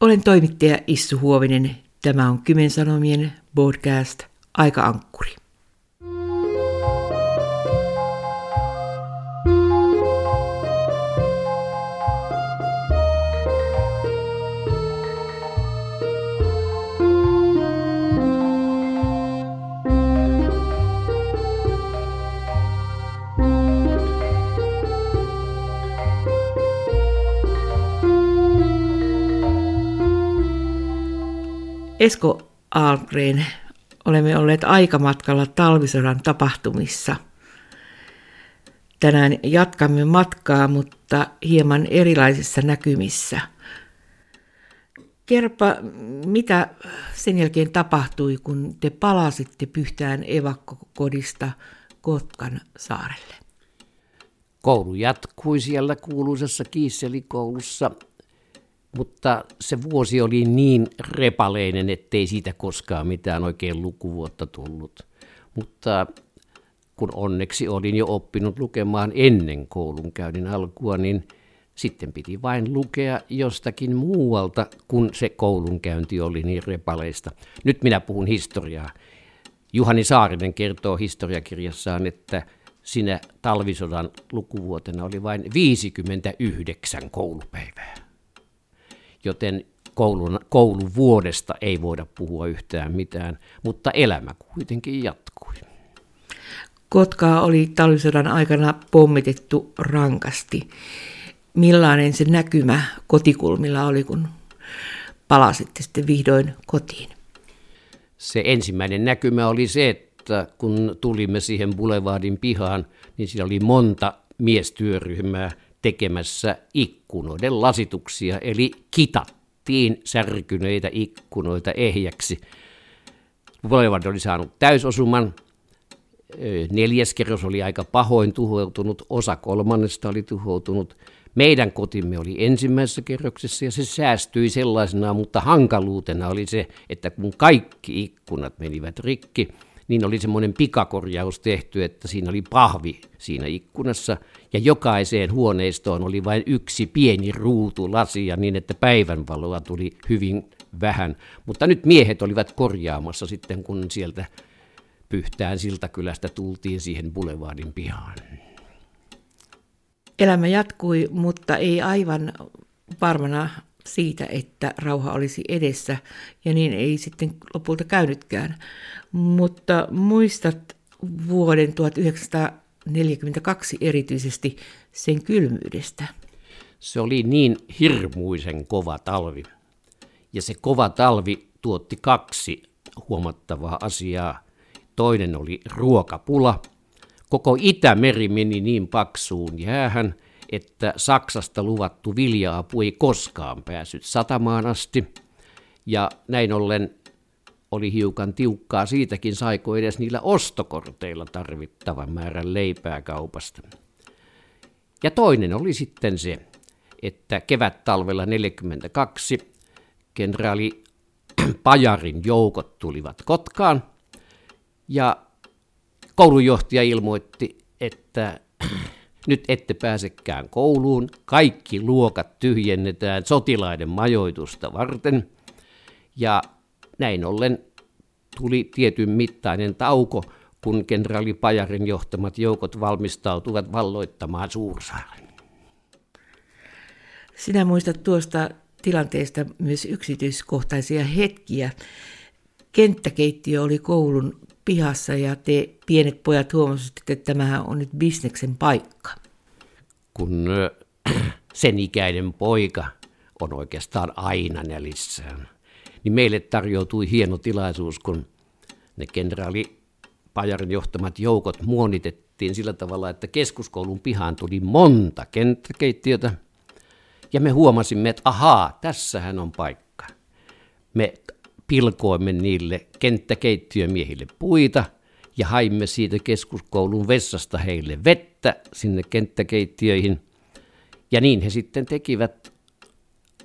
Olen toimittaja Issu Huovinen. Tämä on Kymen Sanomien podcast Aika-ankkuri. Esko Algren, olemme olleet aikamatkalla talvisodan tapahtumissa. Tänään jatkamme matkaa, mutta hieman erilaisissa näkymissä. Kerpa, mitä sen jälkeen tapahtui, kun te palasitte Pyhtään evakkokodista Kotkan saarelle? Koulu jatkui siellä kuuluisessa Kiisselikoulussa mutta se vuosi oli niin repaleinen, ettei siitä koskaan mitään oikein lukuvuotta tullut. Mutta kun onneksi olin jo oppinut lukemaan ennen koulunkäynnin alkua, niin sitten piti vain lukea jostakin muualta, kun se koulunkäynti oli niin repaleista. Nyt minä puhun historiaa. Juhani Saarinen kertoo historiakirjassaan, että sinä talvisodan lukuvuotena oli vain 59 koulupäivää joten koulun, kouluvuodesta ei voida puhua yhtään mitään, mutta elämä kuitenkin jatkui. Kotkaa oli talvisodan aikana pommitettu rankasti. Millainen se näkymä kotikulmilla oli, kun palasitte sitten vihdoin kotiin? Se ensimmäinen näkymä oli se, että kun tulimme siihen Boulevardin pihaan, niin siellä oli monta miestyöryhmää – tekemässä ikkunoiden lasituksia, eli kitattiin särkyneitä ikkunoita ehjäksi. Boulevard oli saanut täysosuman, neljäs kerros oli aika pahoin tuhoutunut, osa kolmannesta oli tuhoutunut. Meidän kotimme oli ensimmäisessä kerroksessa ja se säästyi sellaisena, mutta hankaluutena oli se, että kun kaikki ikkunat menivät rikki, niin oli semmoinen pikakorjaus tehty, että siinä oli pahvi siinä ikkunassa ja jokaiseen huoneistoon oli vain yksi pieni ruutu lasia niin, että päivänvaloa tuli hyvin vähän. Mutta nyt miehet olivat korjaamassa sitten, kun sieltä Pyhtään Siltakylästä tultiin siihen Boulevardin pihaan. Elämä jatkui, mutta ei aivan varmana siitä, että rauha olisi edessä, ja niin ei sitten lopulta käynytkään. Mutta muistat vuoden 1942 erityisesti sen kylmyydestä. Se oli niin hirmuisen kova talvi. Ja se kova talvi tuotti kaksi huomattavaa asiaa. Toinen oli ruokapula. Koko Itämeri meni niin paksuun jäähän, että Saksasta luvattu vilja-apu ei koskaan päässyt satamaan asti. Ja näin ollen oli hiukan tiukkaa siitäkin, saiko edes niillä ostokorteilla tarvittavan määrän leipää kaupasta. Ja toinen oli sitten se, että kevät-talvella 42 kenraali Pajarin joukot tulivat Kotkaan ja koulujohtaja ilmoitti, että nyt ette pääsekään kouluun, kaikki luokat tyhjennetään sotilaiden majoitusta varten ja näin ollen tuli tietyn mittainen tauko, kun kenraali Pajarin johtamat joukot valmistautuvat valloittamaan Suursaaren. Sinä muistat tuosta tilanteesta myös yksityiskohtaisia hetkiä. Kenttäkeittiö oli koulun pihassa ja te pienet pojat huomasitte, että tämähän on nyt bisneksen paikka. Kun sen ikäinen poika on oikeastaan aina nälissään niin meille tarjoutui hieno tilaisuus, kun ne kenraali Pajarin johtamat joukot muonitettiin sillä tavalla, että keskuskoulun pihaan tuli monta kenttäkeittiötä. Ja me huomasimme, että ahaa, tässähän on paikka. Me pilkoimme niille kenttäkeittiömiehille puita ja haimme siitä keskuskoulun vessasta heille vettä sinne kenttäkeittiöihin. Ja niin he sitten tekivät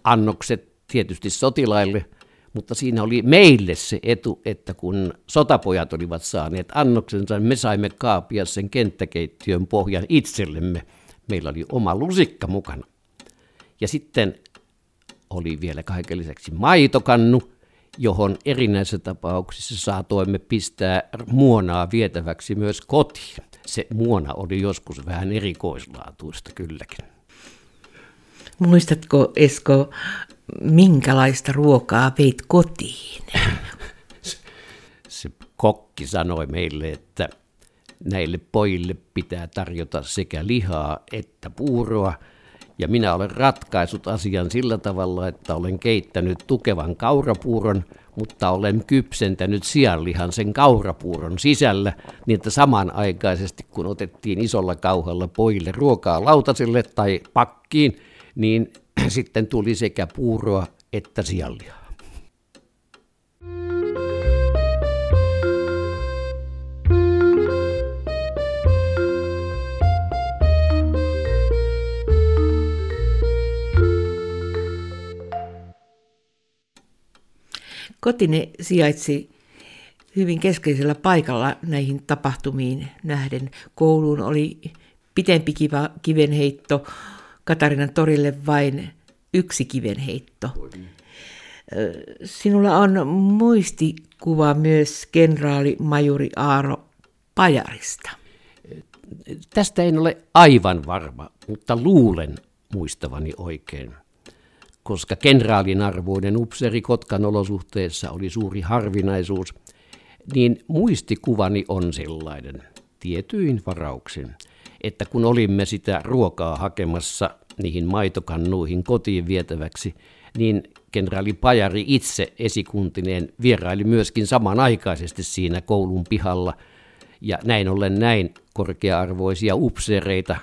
annokset tietysti sotilaille, mutta siinä oli meille se etu, että kun sotapojat olivat saaneet annoksensa, me saimme kaapia sen kenttäkeittiön pohjan itsellemme. Meillä oli oma lusikka mukana. Ja sitten oli vielä kaiken lisäksi maitokannu, johon erinäisissä tapauksissa saatoimme pistää muonaa vietäväksi myös kotiin. Se muona oli joskus vähän erikoislaatuista kylläkin. Muistatko Esko, minkälaista ruokaa veit kotiin? Se kokki sanoi meille, että näille pojille pitää tarjota sekä lihaa että puuroa. Ja minä olen ratkaisut asian sillä tavalla, että olen keittänyt tukevan kaurapuuron, mutta olen kypsentänyt sianlihan sen kaurapuuron sisällä, niin että samanaikaisesti kun otettiin isolla kauhalla pojille ruokaa lautasille tai pakkiin, niin sitten tuli sekä puuroa että sianlihaa. Kotine sijaitsi hyvin keskeisellä paikalla näihin tapahtumiin nähden. Kouluun oli pitempi kiva, kivenheitto, Katarinan torille vain yksi kivenheitto. Sinulla on muistikuva myös kenraali majuri Aaro Pajarista. Tästä en ole aivan varma, mutta luulen muistavani oikein koska kenraalin arvoinen upseeri Kotkan olosuhteessa oli suuri harvinaisuus, niin muistikuvani on sellainen, tietyin varauksin, että kun olimme sitä ruokaa hakemassa niihin maitokannuihin kotiin vietäväksi, niin kenraali Pajari itse esikuntineen vieraili myöskin samanaikaisesti siinä koulun pihalla, ja näin ollen näin korkea-arvoisia upseereita,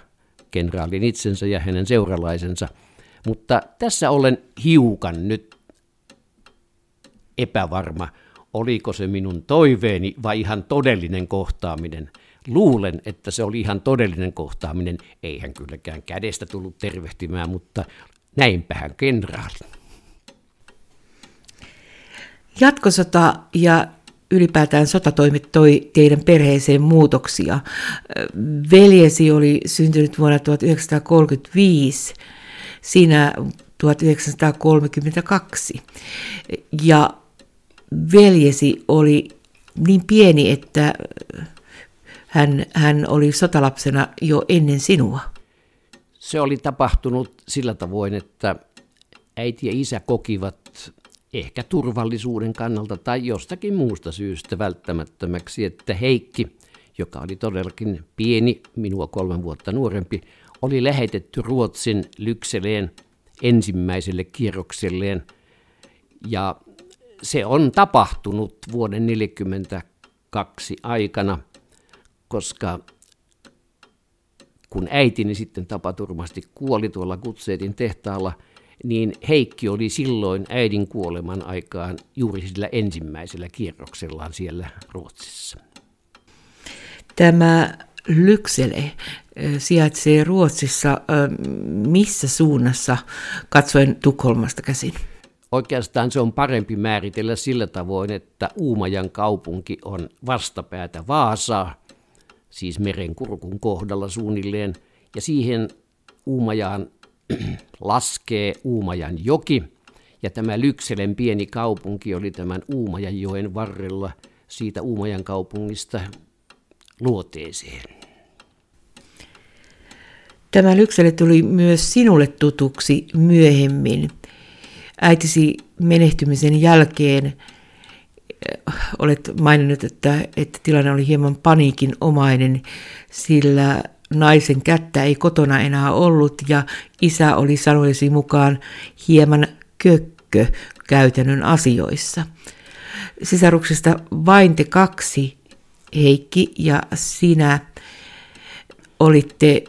kenraalin itsensä ja hänen seuralaisensa – mutta tässä olen hiukan nyt epävarma, oliko se minun toiveeni vai ihan todellinen kohtaaminen. Luulen, että se oli ihan todellinen kohtaaminen. Eihän kylläkään kädestä tullut tervehtimään, mutta näinpähän kenraali. Jatkosota ja ylipäätään sotatoimet toi teidän perheeseen muutoksia. Veljesi oli syntynyt vuonna 1935 siinä 1932. Ja veljesi oli niin pieni, että hän, hän oli sotalapsena jo ennen sinua. Se oli tapahtunut sillä tavoin, että äiti ja isä kokivat ehkä turvallisuuden kannalta tai jostakin muusta syystä välttämättömäksi, että Heikki, joka oli todellakin pieni, minua kolme vuotta nuorempi, oli lähetetty Ruotsin Lykseleen ensimmäiselle kierrokselleen. Ja se on tapahtunut vuoden 1942 aikana, koska kun äitini sitten tapaturmasti kuoli tuolla Kutseetin tehtaalla, niin Heikki oli silloin äidin kuoleman aikaan juuri sillä ensimmäisellä kierroksellaan siellä Ruotsissa. Tämä Lyksele sijaitsee Ruotsissa. Missä suunnassa? Katsoen Tukholmasta käsin? Oikeastaan se on parempi määritellä sillä tavoin, että Uumajan kaupunki on vastapäätä Vaasaa, siis merenkurkun kohdalla suunnilleen, ja siihen Uumajaan laskee Uumajan joki, ja tämä Lykselen pieni kaupunki oli tämän Uumajan joen varrella. Siitä Uumajan kaupungista luoteeseen. Tämä Lyksele tuli myös sinulle tutuksi myöhemmin. Äitisi menehtymisen jälkeen eh, olet maininnut, että, että tilanne oli hieman paniikin omainen, sillä naisen kättä ei kotona enää ollut ja isä oli sanojesi mukaan hieman kökkö käytännön asioissa. Sisaruksesta vain te kaksi, Heikki ja sinä, olitte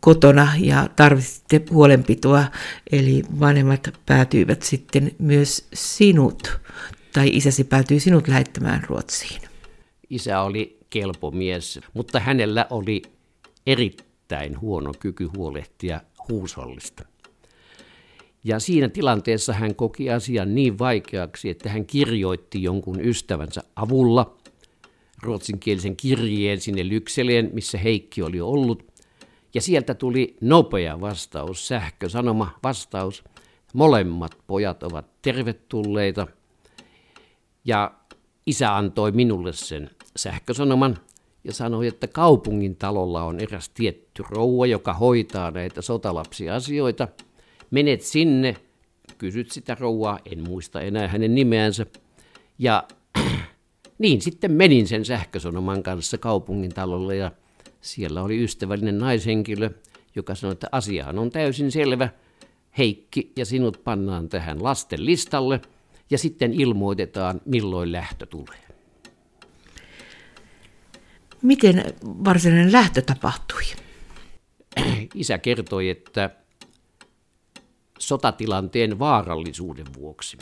kotona ja tarvitsitte huolenpitoa, eli vanhemmat päätyivät sitten myös sinut, tai isäsi päätyi sinut lähettämään Ruotsiin. Isä oli kelpo mies, mutta hänellä oli erittäin huono kyky huolehtia huusollista. Ja siinä tilanteessa hän koki asian niin vaikeaksi, että hän kirjoitti jonkun ystävänsä avulla ruotsinkielisen kirjeen sinne Lykseleen, missä Heikki oli ollut – ja sieltä tuli nopea vastaus, sähkösanoma vastaus. Molemmat pojat ovat tervetulleita. Ja isä antoi minulle sen sähkösanoman ja sanoi, että kaupungin talolla on eräs tietty rouva, joka hoitaa näitä sotalapsiasioita. Menet sinne, kysyt sitä rouvaa, en muista enää hänen nimeänsä. Ja niin sitten menin sen sähkösanoman kanssa kaupungin talolle ja siellä oli ystävällinen naishenkilö, joka sanoi, että asiahan on täysin selvä. Heikki ja sinut pannaan tähän lasten listalle ja sitten ilmoitetaan, milloin lähtö tulee. Miten varsinainen lähtö tapahtui? Isä kertoi, että sotatilanteen vaarallisuuden vuoksi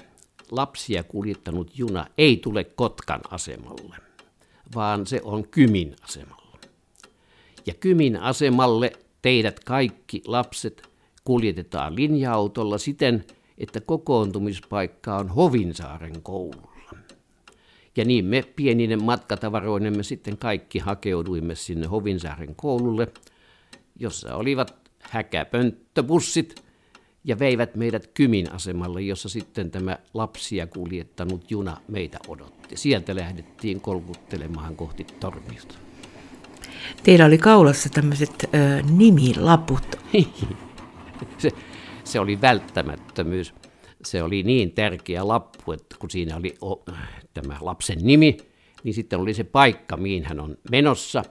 lapsia kuljettanut juna ei tule Kotkan asemalle, vaan se on Kymin asemalla. Ja Kymin asemalle teidät kaikki lapset kuljetetaan linja-autolla siten, että kokoontumispaikka on Hovinsaaren koululla. Ja niin me pieninen matkatavaroinemme sitten kaikki hakeuduimme sinne Hovinsaaren koululle, jossa olivat häkäpönttöbussit ja veivät meidät Kymin asemalle, jossa sitten tämä lapsia kuljettanut juna meitä odotti. Sieltä lähdettiin kolkuttelemaan kohti Torniota. Teillä oli kaulassa tämmöiset ö, nimilaput. se, se oli välttämättömyys. Se oli niin tärkeä lappu, että kun siinä oli o, tämä lapsen nimi, niin sitten oli se paikka, mihin hän on menossa,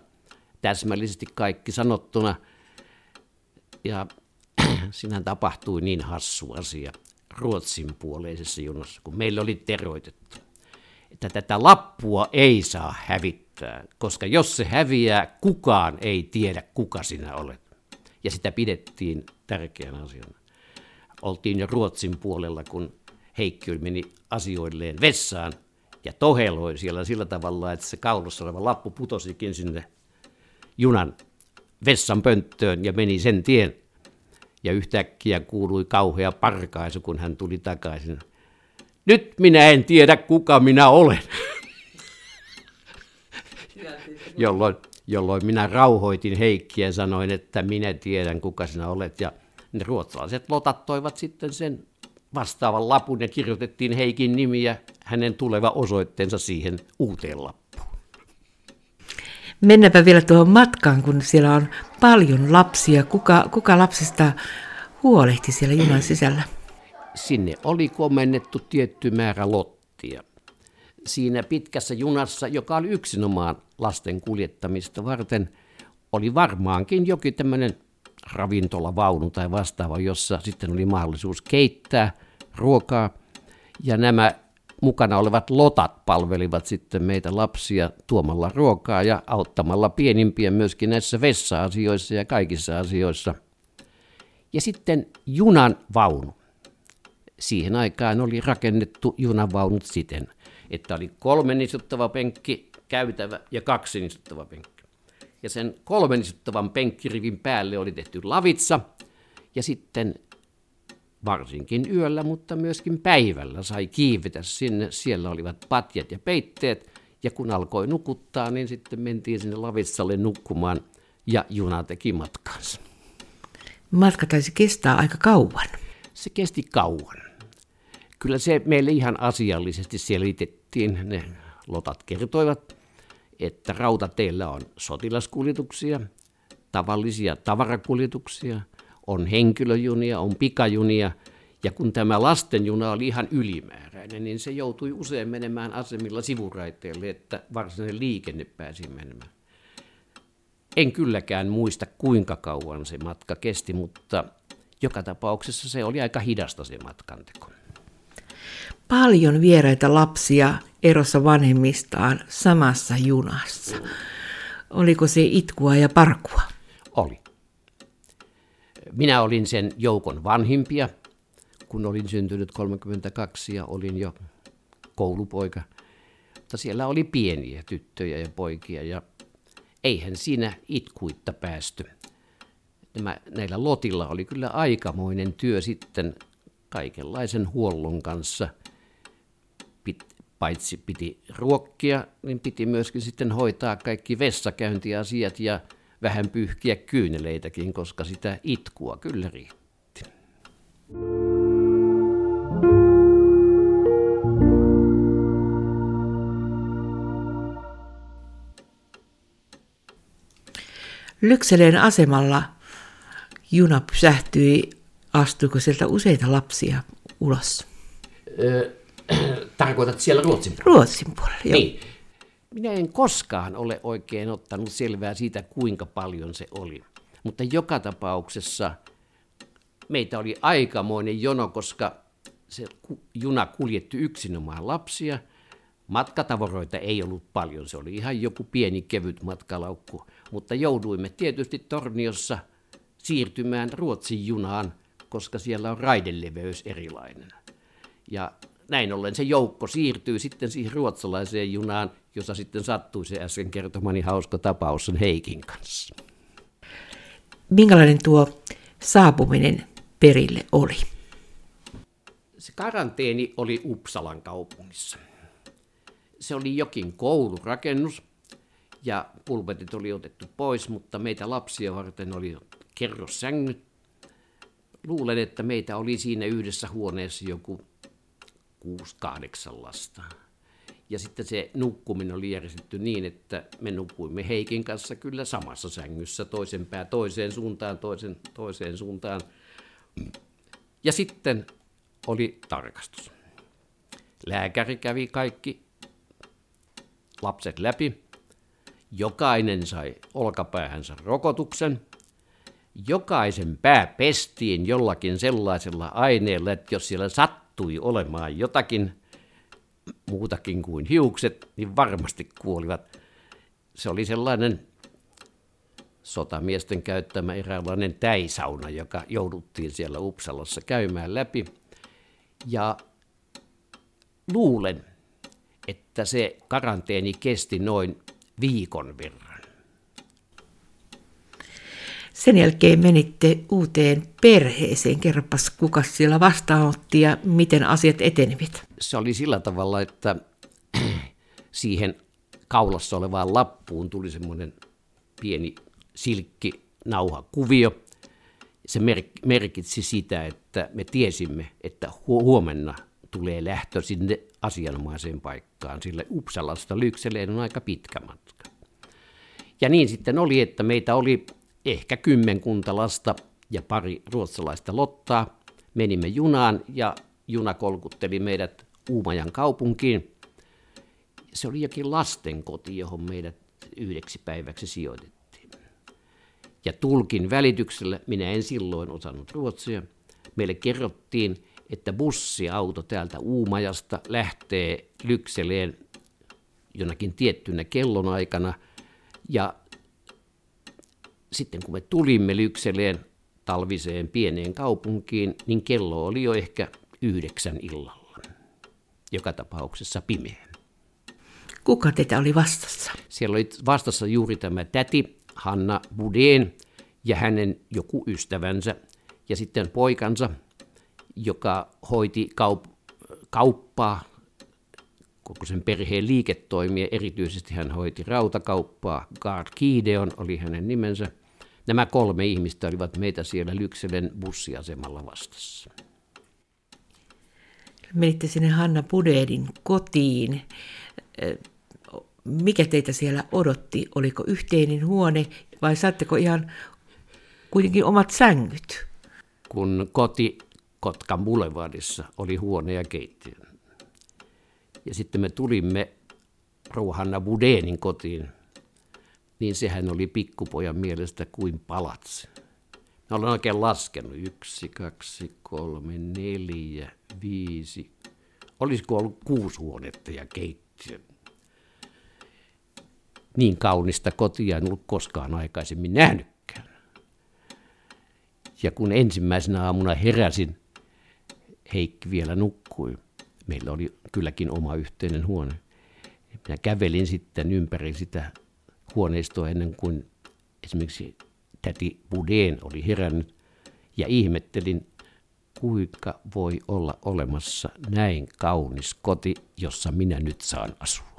täsmällisesti kaikki sanottuna. Ja siinä tapahtui niin hassu asia Ruotsin puoleisessa junassa, kun meillä oli teroitettu, että tätä lappua ei saa hävittää, koska jos se häviää, kukaan ei tiedä, kuka sinä olet. Ja sitä pidettiin tärkeänä asiana. Oltiin jo Ruotsin puolella, kun Heikki meni asioilleen vessaan ja toheloi siellä sillä tavalla, että se kaulossa oleva lappu putosikin sinne junan vessan pönttöön ja meni sen tien. Ja yhtäkkiä kuului kauhea parkaisu, kun hän tuli takaisin. Nyt minä en tiedä, kuka minä olen. jolloin, jolloin minä rauhoitin Heikkiä ja sanoin, että minä tiedän, kuka sinä olet. Ja ne ruotsalaiset lotattoivat sitten sen vastaavan lapun ja kirjoitettiin Heikin nimi ja hänen tuleva osoitteensa siihen uuteen lappuun. Mennäpä vielä tuohon matkaan, kun siellä on paljon lapsia. Kuka, kuka lapsista huolehti siellä junan sisällä? Sinne oli komennettu tietty määrä lottia. Siinä pitkässä junassa, joka oli yksinomaan lasten kuljettamista varten, oli varmaankin jokin tämmöinen ravintolavaunu tai vastaava, jossa sitten oli mahdollisuus keittää ruokaa. Ja nämä mukana olevat lotat palvelivat sitten meitä lapsia tuomalla ruokaa ja auttamalla pienimpiä myöskin näissä vessa-asioissa ja kaikissa asioissa. Ja sitten junan vaunu. Siihen aikaan oli rakennettu junavaunut siten, että oli kolmen istuttava penkki, käytävä ja kaksi istuttava penkki ja sen kolmen istuttavan penkkirivin päälle oli tehty lavitsa ja sitten varsinkin yöllä, mutta myöskin päivällä sai kiivetä sinne. Siellä olivat patjat ja peitteet ja kun alkoi nukuttaa, niin sitten mentiin sinne lavitsalle nukkumaan ja juna teki matkansa. Matka taisi kestää aika kauan. Se kesti kauan. Kyllä se meille ihan asiallisesti selitettiin. Ne lotat kertoivat, että rautateillä on sotilaskuljetuksia, tavallisia tavarakuljetuksia, on henkilöjunia, on pikajunia, ja kun tämä lastenjuna oli ihan ylimääräinen, niin se joutui usein menemään asemilla sivuraiteille, että varsinainen liikenne pääsi menemään. En kylläkään muista, kuinka kauan se matka kesti, mutta joka tapauksessa se oli aika hidasta se matkanteko. Paljon vieraita lapsia erossa vanhemmistaan samassa junassa. Oliko se itkua ja parkua? Oli. Minä olin sen joukon vanhimpia, kun olin syntynyt 32 ja olin jo koulupoika. Mutta siellä oli pieniä tyttöjä ja poikia ja eihän siinä itkuitta päästy. Nämä, näillä lotilla oli kyllä aikamoinen työ sitten kaikenlaisen huollon kanssa – paitsi piti ruokkia, niin piti myöskin sitten hoitaa kaikki vessakäyntiasiat ja vähän pyyhkiä kyyneleitäkin, koska sitä itkua kyllä riitti. Lykseleen asemalla juna pysähtyi. Astuiko sieltä useita lapsia ulos? Öö, tarkoitat siellä Ruotsin puolella? Ruotsin puolella, joo. Niin. Minä en koskaan ole oikein ottanut selvää siitä, kuinka paljon se oli. Mutta joka tapauksessa meitä oli aikamoinen jono, koska se juna kuljetti yksinomaan lapsia. Matkatavaroita ei ollut paljon, se oli ihan joku pieni kevyt matkalaukku. Mutta jouduimme tietysti Torniossa siirtymään Ruotsin junaan, koska siellä on raideleveys erilainen. Ja näin ollen se joukko siirtyy sitten siihen ruotsalaiseen junaan, jossa sitten sattui se äsken kertomani hauska tapaus sen Heikin kanssa. Minkälainen tuo saapuminen perille oli? Se karanteeni oli Uppsalan kaupungissa. Se oli jokin koulurakennus ja pulpetit oli otettu pois, mutta meitä lapsia varten oli kerrossängyt. Luulen, että meitä oli siinä yhdessä huoneessa joku 6-8 lasta. Ja sitten se nukkuminen oli järjestetty niin, että me nukuimme Heikin kanssa kyllä samassa sängyssä, toisen pää toiseen suuntaan, toisen, toiseen suuntaan. Ja sitten oli tarkastus. Lääkäri kävi kaikki lapset läpi. Jokainen sai olkapäähänsä rokotuksen. Jokaisen pää pestiin jollakin sellaisella aineella, että jos siellä sattui olemaan jotakin muutakin kuin hiukset, niin varmasti kuolivat. Se oli sellainen sotamiesten käyttämä eräänlainen täisauna, joka jouduttiin siellä Uppsalassa käymään läpi. Ja luulen, että se karanteeni kesti noin viikon verran. Sen jälkeen menitte uuteen perheeseen. Kerropas, kuka siellä vastaanotti ja miten asiat etenivät? Se oli sillä tavalla, että siihen kaulassa olevaan lappuun tuli semmoinen pieni silkki nauhakuvio. Se merkitsi sitä, että me tiesimme, että huomenna tulee lähtö sinne asianomaiseen paikkaan, sillä Uppsalasta Lykseleen on aika pitkä matka. Ja niin sitten oli, että meitä oli ehkä kymmenkunta lasta ja pari ruotsalaista lottaa. Menimme junaan ja juna kolkutteli meidät Uumajan kaupunkiin. Se oli jokin lastenkoti, johon meidät yhdeksi päiväksi sijoitettiin. Ja tulkin välityksellä, minä en silloin osannut ruotsia, meille kerrottiin, että bussiauto täältä Uumajasta lähtee Lykseleen jonakin tiettynä kellonaikana ja sitten kun me tulimme Lykseleen talviseen pieneen kaupunkiin, niin kello oli jo ehkä yhdeksän illalla. Joka tapauksessa pimeä. Kuka teitä oli vastassa? Siellä oli vastassa juuri tämä täti Hanna Budeen ja hänen joku ystävänsä ja sitten poikansa, joka hoiti kaup- kauppaa, koko sen perheen liiketoimia. Erityisesti hän hoiti rautakauppaa. Gard Kideon oli hänen nimensä. Nämä kolme ihmistä olivat meitä siellä Lykselen bussiasemalla vastassa. Menitte sinne Hanna Pudeedin kotiin. Mikä teitä siellä odotti? Oliko yhteinen huone vai saatteko ihan kuitenkin omat sängyt? Kun koti Kotkan Boulevardissa oli huone ja keittiö. Ja sitten me tulimme Rouhanna Budeenin kotiin – niin sehän oli pikkupojan mielestä kuin palatsi. Mä olen oikein laskenut. Yksi, kaksi, kolme, neljä, viisi. Olisiko ollut kuusi huonetta ja keittiö. Niin kaunista kotia en ollut koskaan aikaisemmin nähnytkään. Ja kun ensimmäisenä aamuna heräsin, Heikki vielä nukkui. Meillä oli kylläkin oma yhteinen huone. Minä kävelin sitten ympäri sitä huoneistoa ennen kuin esimerkiksi täti Budeen oli herännyt ja ihmettelin, kuinka voi olla olemassa näin kaunis koti, jossa minä nyt saan asua.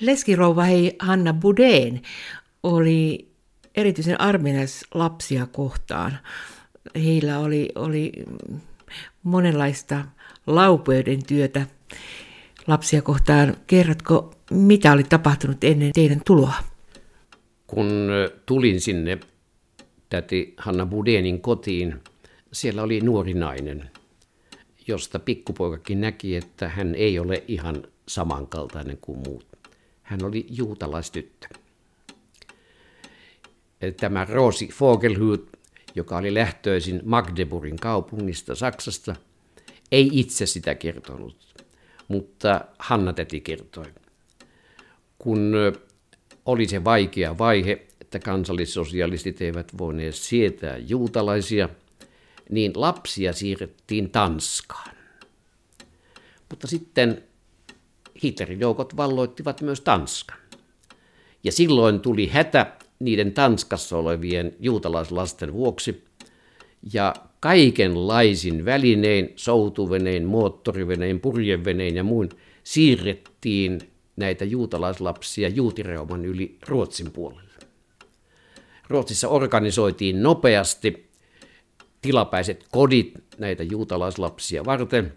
Leskirouva hei Hanna Budeen oli erityisen armeenalaislapsia kohtaan. Heillä oli, oli monenlaista laupeuden työtä lapsia kohtaan. Kerrotko, mitä oli tapahtunut ennen teidän tuloa? Kun tulin sinne täti Hanna Budenin kotiin, siellä oli nuori nainen, josta pikkupoikakin näki, että hän ei ole ihan samankaltainen kuin muut. Hän oli juutalaistyttö. Tämä Rosi Fogelhut, joka oli lähtöisin Magdeburgin kaupungista Saksasta, ei itse sitä kertonut, mutta Hanna täti kertoi. Kun oli se vaikea vaihe, että kansallissosialistit eivät voineet sietää juutalaisia, niin lapsia siirrettiin Tanskaan. Mutta sitten Hitlerin joukot valloittivat myös Tanskan. Ja silloin tuli hätä niiden Tanskassa olevien juutalaislasten vuoksi, ja kaikenlaisin välinein, soutuvenein, moottorivenein, purjevenein ja muun siirrettiin näitä juutalaislapsia juutireuman yli Ruotsin puolelle. Ruotsissa organisoitiin nopeasti tilapäiset kodit näitä juutalaislapsia varten.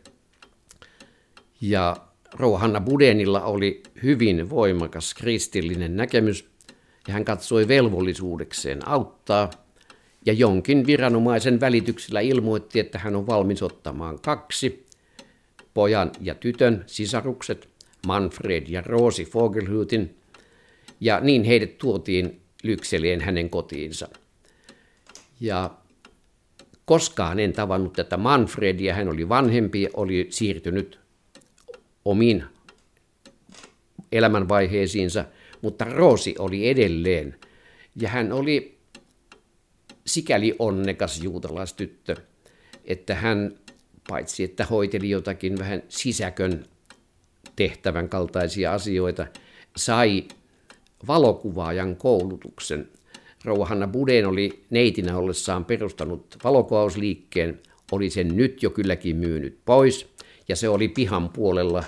Ja Rouhanna Budenilla oli hyvin voimakas kristillinen näkemys, ja hän katsoi velvollisuudekseen auttaa, ja jonkin viranomaisen välityksellä ilmoitti, että hän on valmis ottamaan kaksi, pojan ja tytön sisarukset, Manfred ja Roosi Fogelhutin, ja niin heidät tuotiin Lykseleen hänen kotiinsa. Ja koskaan en tavannut tätä Manfredia, hän oli vanhempi, oli siirtynyt omiin elämänvaiheisiinsa, mutta Roosi oli edelleen. Ja hän oli sikäli onnekas juutalaistyttö, että hän paitsi että hoiteli jotakin vähän sisäkön tehtävän kaltaisia asioita, sai valokuvaajan koulutuksen. Rouva Hanna Buden oli neitinä ollessaan perustanut valokuvausliikkeen, oli sen nyt jo kylläkin myynyt pois, ja se oli pihan puolella,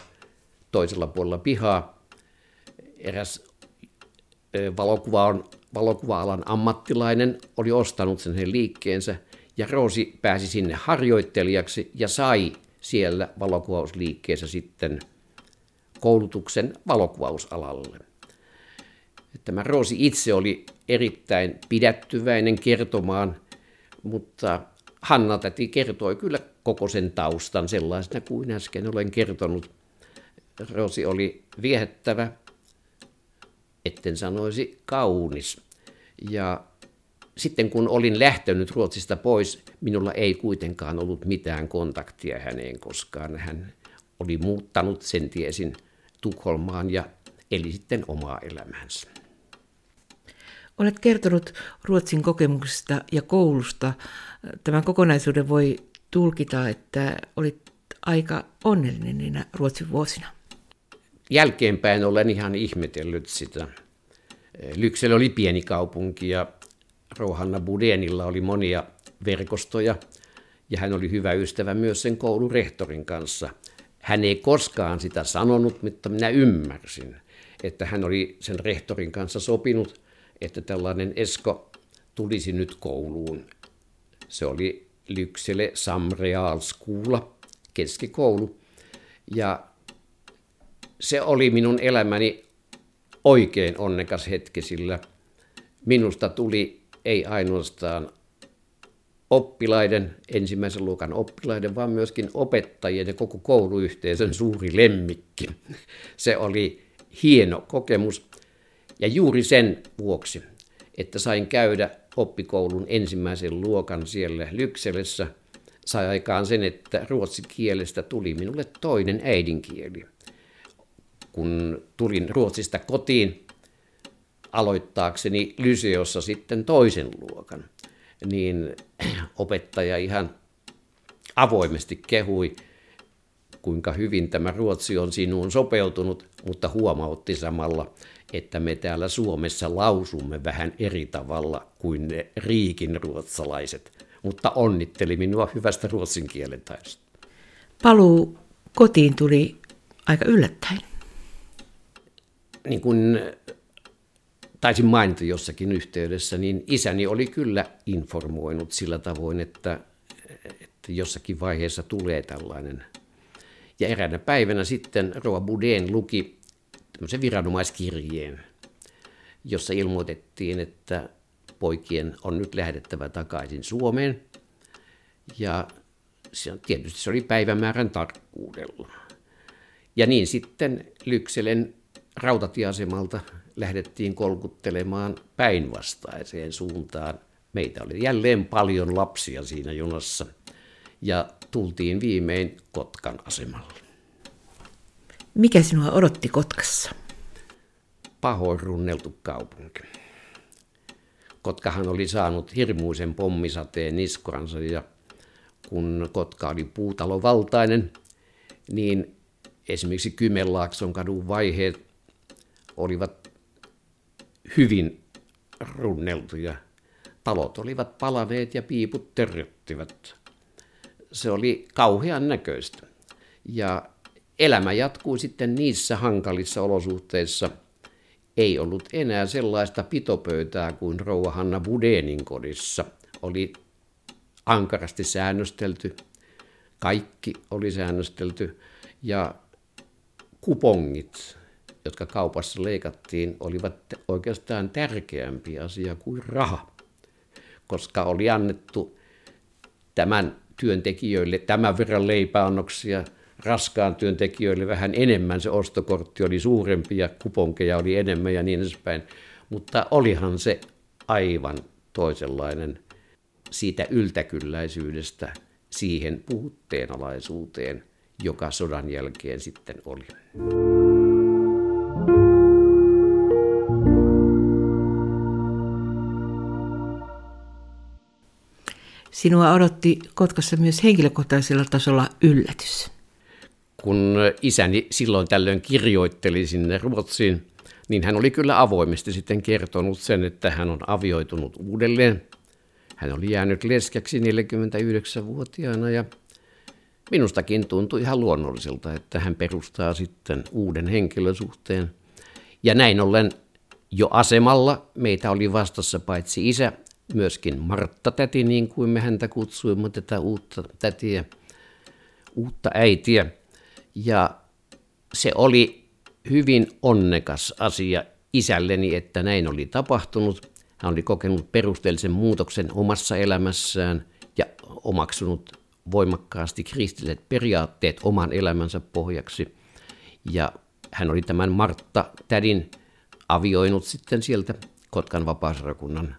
toisella puolella pihaa. Eräs valokuva valokuva-alan ammattilainen oli ostanut sen liikkeensä, ja Roosi pääsi sinne harjoittelijaksi ja sai siellä valokuvausliikkeessä sitten koulutuksen valokuvausalalle. Tämä Roosi itse oli erittäin pidättyväinen kertomaan, mutta Hanna täti kertoi kyllä koko sen taustan sellaisena kuin äsken olen kertonut. Roosi oli viehättävä, etten sanoisi kaunis. Ja sitten kun olin lähtenyt Ruotsista pois, minulla ei kuitenkaan ollut mitään kontaktia häneen koskaan. Hän oli muuttanut, sen tiesin, Tukholmaan ja eli sitten omaa elämäänsä. Olet kertonut Ruotsin kokemuksista ja koulusta. Tämän kokonaisuuden voi tulkita, että olit aika onnellinen niinä Ruotsin vuosina. Jälkeenpäin olen ihan ihmetellyt sitä. Lyksel oli pieni kaupunki ja Rohanna Budenilla oli monia verkostoja ja hän oli hyvä ystävä myös sen koulun rehtorin kanssa. Hän ei koskaan sitä sanonut, mutta minä ymmärsin, että hän oli sen rehtorin kanssa sopinut, että tällainen Esko tulisi nyt kouluun. Se oli Lyksele Samrealskuula, keskikoulu. Ja se oli minun elämäni oikein onnekas hetki, sillä minusta tuli ei ainoastaan oppilaiden, ensimmäisen luokan oppilaiden, vaan myöskin opettajien ja koko kouluyhteisön suuri lemmikki. Se oli hieno kokemus ja juuri sen vuoksi, että sain käydä oppikoulun ensimmäisen luokan siellä Lykselessä, sai aikaan sen, että ruotsin kielestä tuli minulle toinen äidinkieli. Kun tulin Ruotsista kotiin aloittaakseni Lyseossa sitten toisen luokan, niin opettaja ihan avoimesti kehui, kuinka hyvin tämä ruotsi on sinuun sopeutunut, mutta huomautti samalla, että me täällä Suomessa lausumme vähän eri tavalla kuin ne riikin ruotsalaiset, mutta onnitteli minua hyvästä ruotsin kielen taidosta. Paluu kotiin tuli aika yllättäen. Niin kuin taisin mainita jossakin yhteydessä, niin isäni oli kyllä informoinut sillä tavoin, että, että jossakin vaiheessa tulee tällainen. Ja eräänä päivänä sitten Roa Buden luki tämmöisen viranomaiskirjeen, jossa ilmoitettiin, että poikien on nyt lähdettävä takaisin Suomeen. Ja se, tietysti se oli päivämäärän tarkkuudella. Ja niin sitten Lykselen rautatieasemalta lähdettiin kolkuttelemaan päinvastaiseen suuntaan. Meitä oli jälleen paljon lapsia siinä junassa ja tultiin viimein Kotkan asemalle. Mikä sinua odotti Kotkassa? Pahoin runneltu kaupunki. Kotkahan oli saanut hirmuisen pommisateen niskoansa ja kun Kotka oli puutalovaltainen, niin esimerkiksi Kymenlaakson kadun vaiheet olivat hyvin runneltuja. Talot olivat palaneet ja piiput törröttivät. Se oli kauhean näköistä. Ja elämä jatkuu sitten niissä hankalissa olosuhteissa. Ei ollut enää sellaista pitopöytää kuin rouva Hanna Budenin kodissa. Oli ankarasti säännöstelty. Kaikki oli säännöstelty. Ja kupongit, jotka kaupassa leikattiin, olivat oikeastaan tärkeämpi asia kuin raha, koska oli annettu tämän työntekijöille tämän verran leipäannoksia, raskaan työntekijöille vähän enemmän, se ostokortti oli suurempi ja kuponkeja oli enemmän ja niin edespäin. Mutta olihan se aivan toisenlainen siitä yltäkylläisyydestä siihen puhutteenalaisuuteen, joka sodan jälkeen sitten oli. Sinua odotti Kotkassa myös henkilökohtaisella tasolla yllätys. Kun isäni silloin tällöin kirjoitteli sinne Ruotsiin, niin hän oli kyllä avoimesti sitten kertonut sen, että hän on avioitunut uudelleen. Hän oli jäänyt leskeksi 49-vuotiaana ja minustakin tuntui ihan luonnolliselta, että hän perustaa sitten uuden henkilösuhteen. Ja näin ollen jo asemalla meitä oli vastassa paitsi isä, myöskin Martta täti, niin kuin me häntä kutsuimme, tätä uutta tätiä, uutta äitiä. Ja se oli hyvin onnekas asia isälleni, että näin oli tapahtunut. Hän oli kokenut perusteellisen muutoksen omassa elämässään ja omaksunut voimakkaasti kristilliset periaatteet oman elämänsä pohjaksi. Ja hän oli tämän Martta tädin avioinut sitten sieltä Kotkan vapaasarakunnan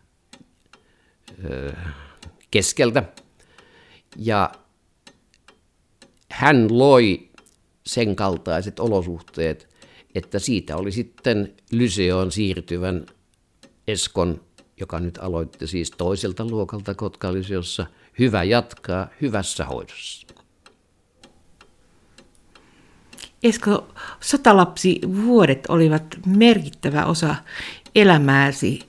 keskeltä. Ja hän loi sen kaltaiset olosuhteet, että siitä oli sitten Lyseoon siirtyvän Eskon, joka nyt aloitti siis toiselta luokalta Kotka-Lyseossa, hyvä jatkaa hyvässä hoidossa. Esko, sotalapsi vuodet olivat merkittävä osa elämääsi.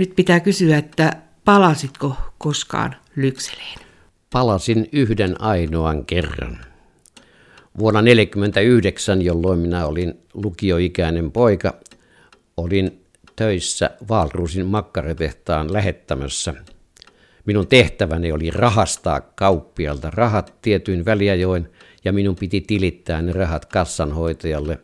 Nyt pitää kysyä, että palasitko koskaan Lykseleen? Palasin yhden ainoan kerran. Vuonna 1949, jolloin minä olin lukioikäinen poika, olin töissä Vaalruusin makkaratehtaan lähettämässä. Minun tehtäväni oli rahastaa kauppialta rahat tietyin väliajoin ja minun piti tilittää ne rahat kassanhoitajalle.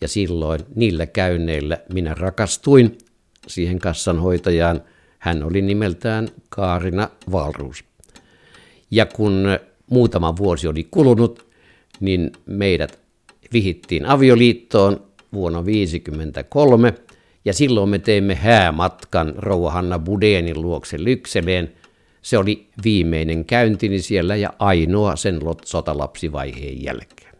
Ja silloin niillä käynneillä minä rakastuin siihen kassanhoitajaan. Hän oli nimeltään Kaarina Valruus. Ja kun muutama vuosi oli kulunut, niin meidät vihittiin avioliittoon vuonna 1953, ja silloin me teimme häämatkan rouva Hanna Budenin luokse Lykseleen. Se oli viimeinen käyntini siellä ja ainoa sen sotalapsivaiheen jälkeen.